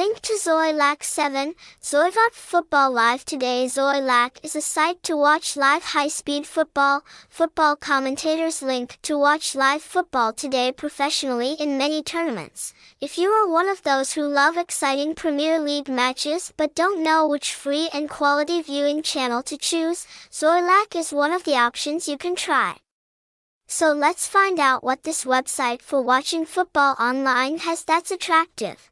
Link to Xoilac 7, Zoivop Football Live Today Xoilac is a site to watch live high-speed football, football commentators link to watch live football today professionally in many tournaments. If you are one of those who love exciting Premier League matches but don't know which free and quality viewing channel to choose, Xoilac is one of the options you can try. So let's find out what this website for watching football online has that's attractive.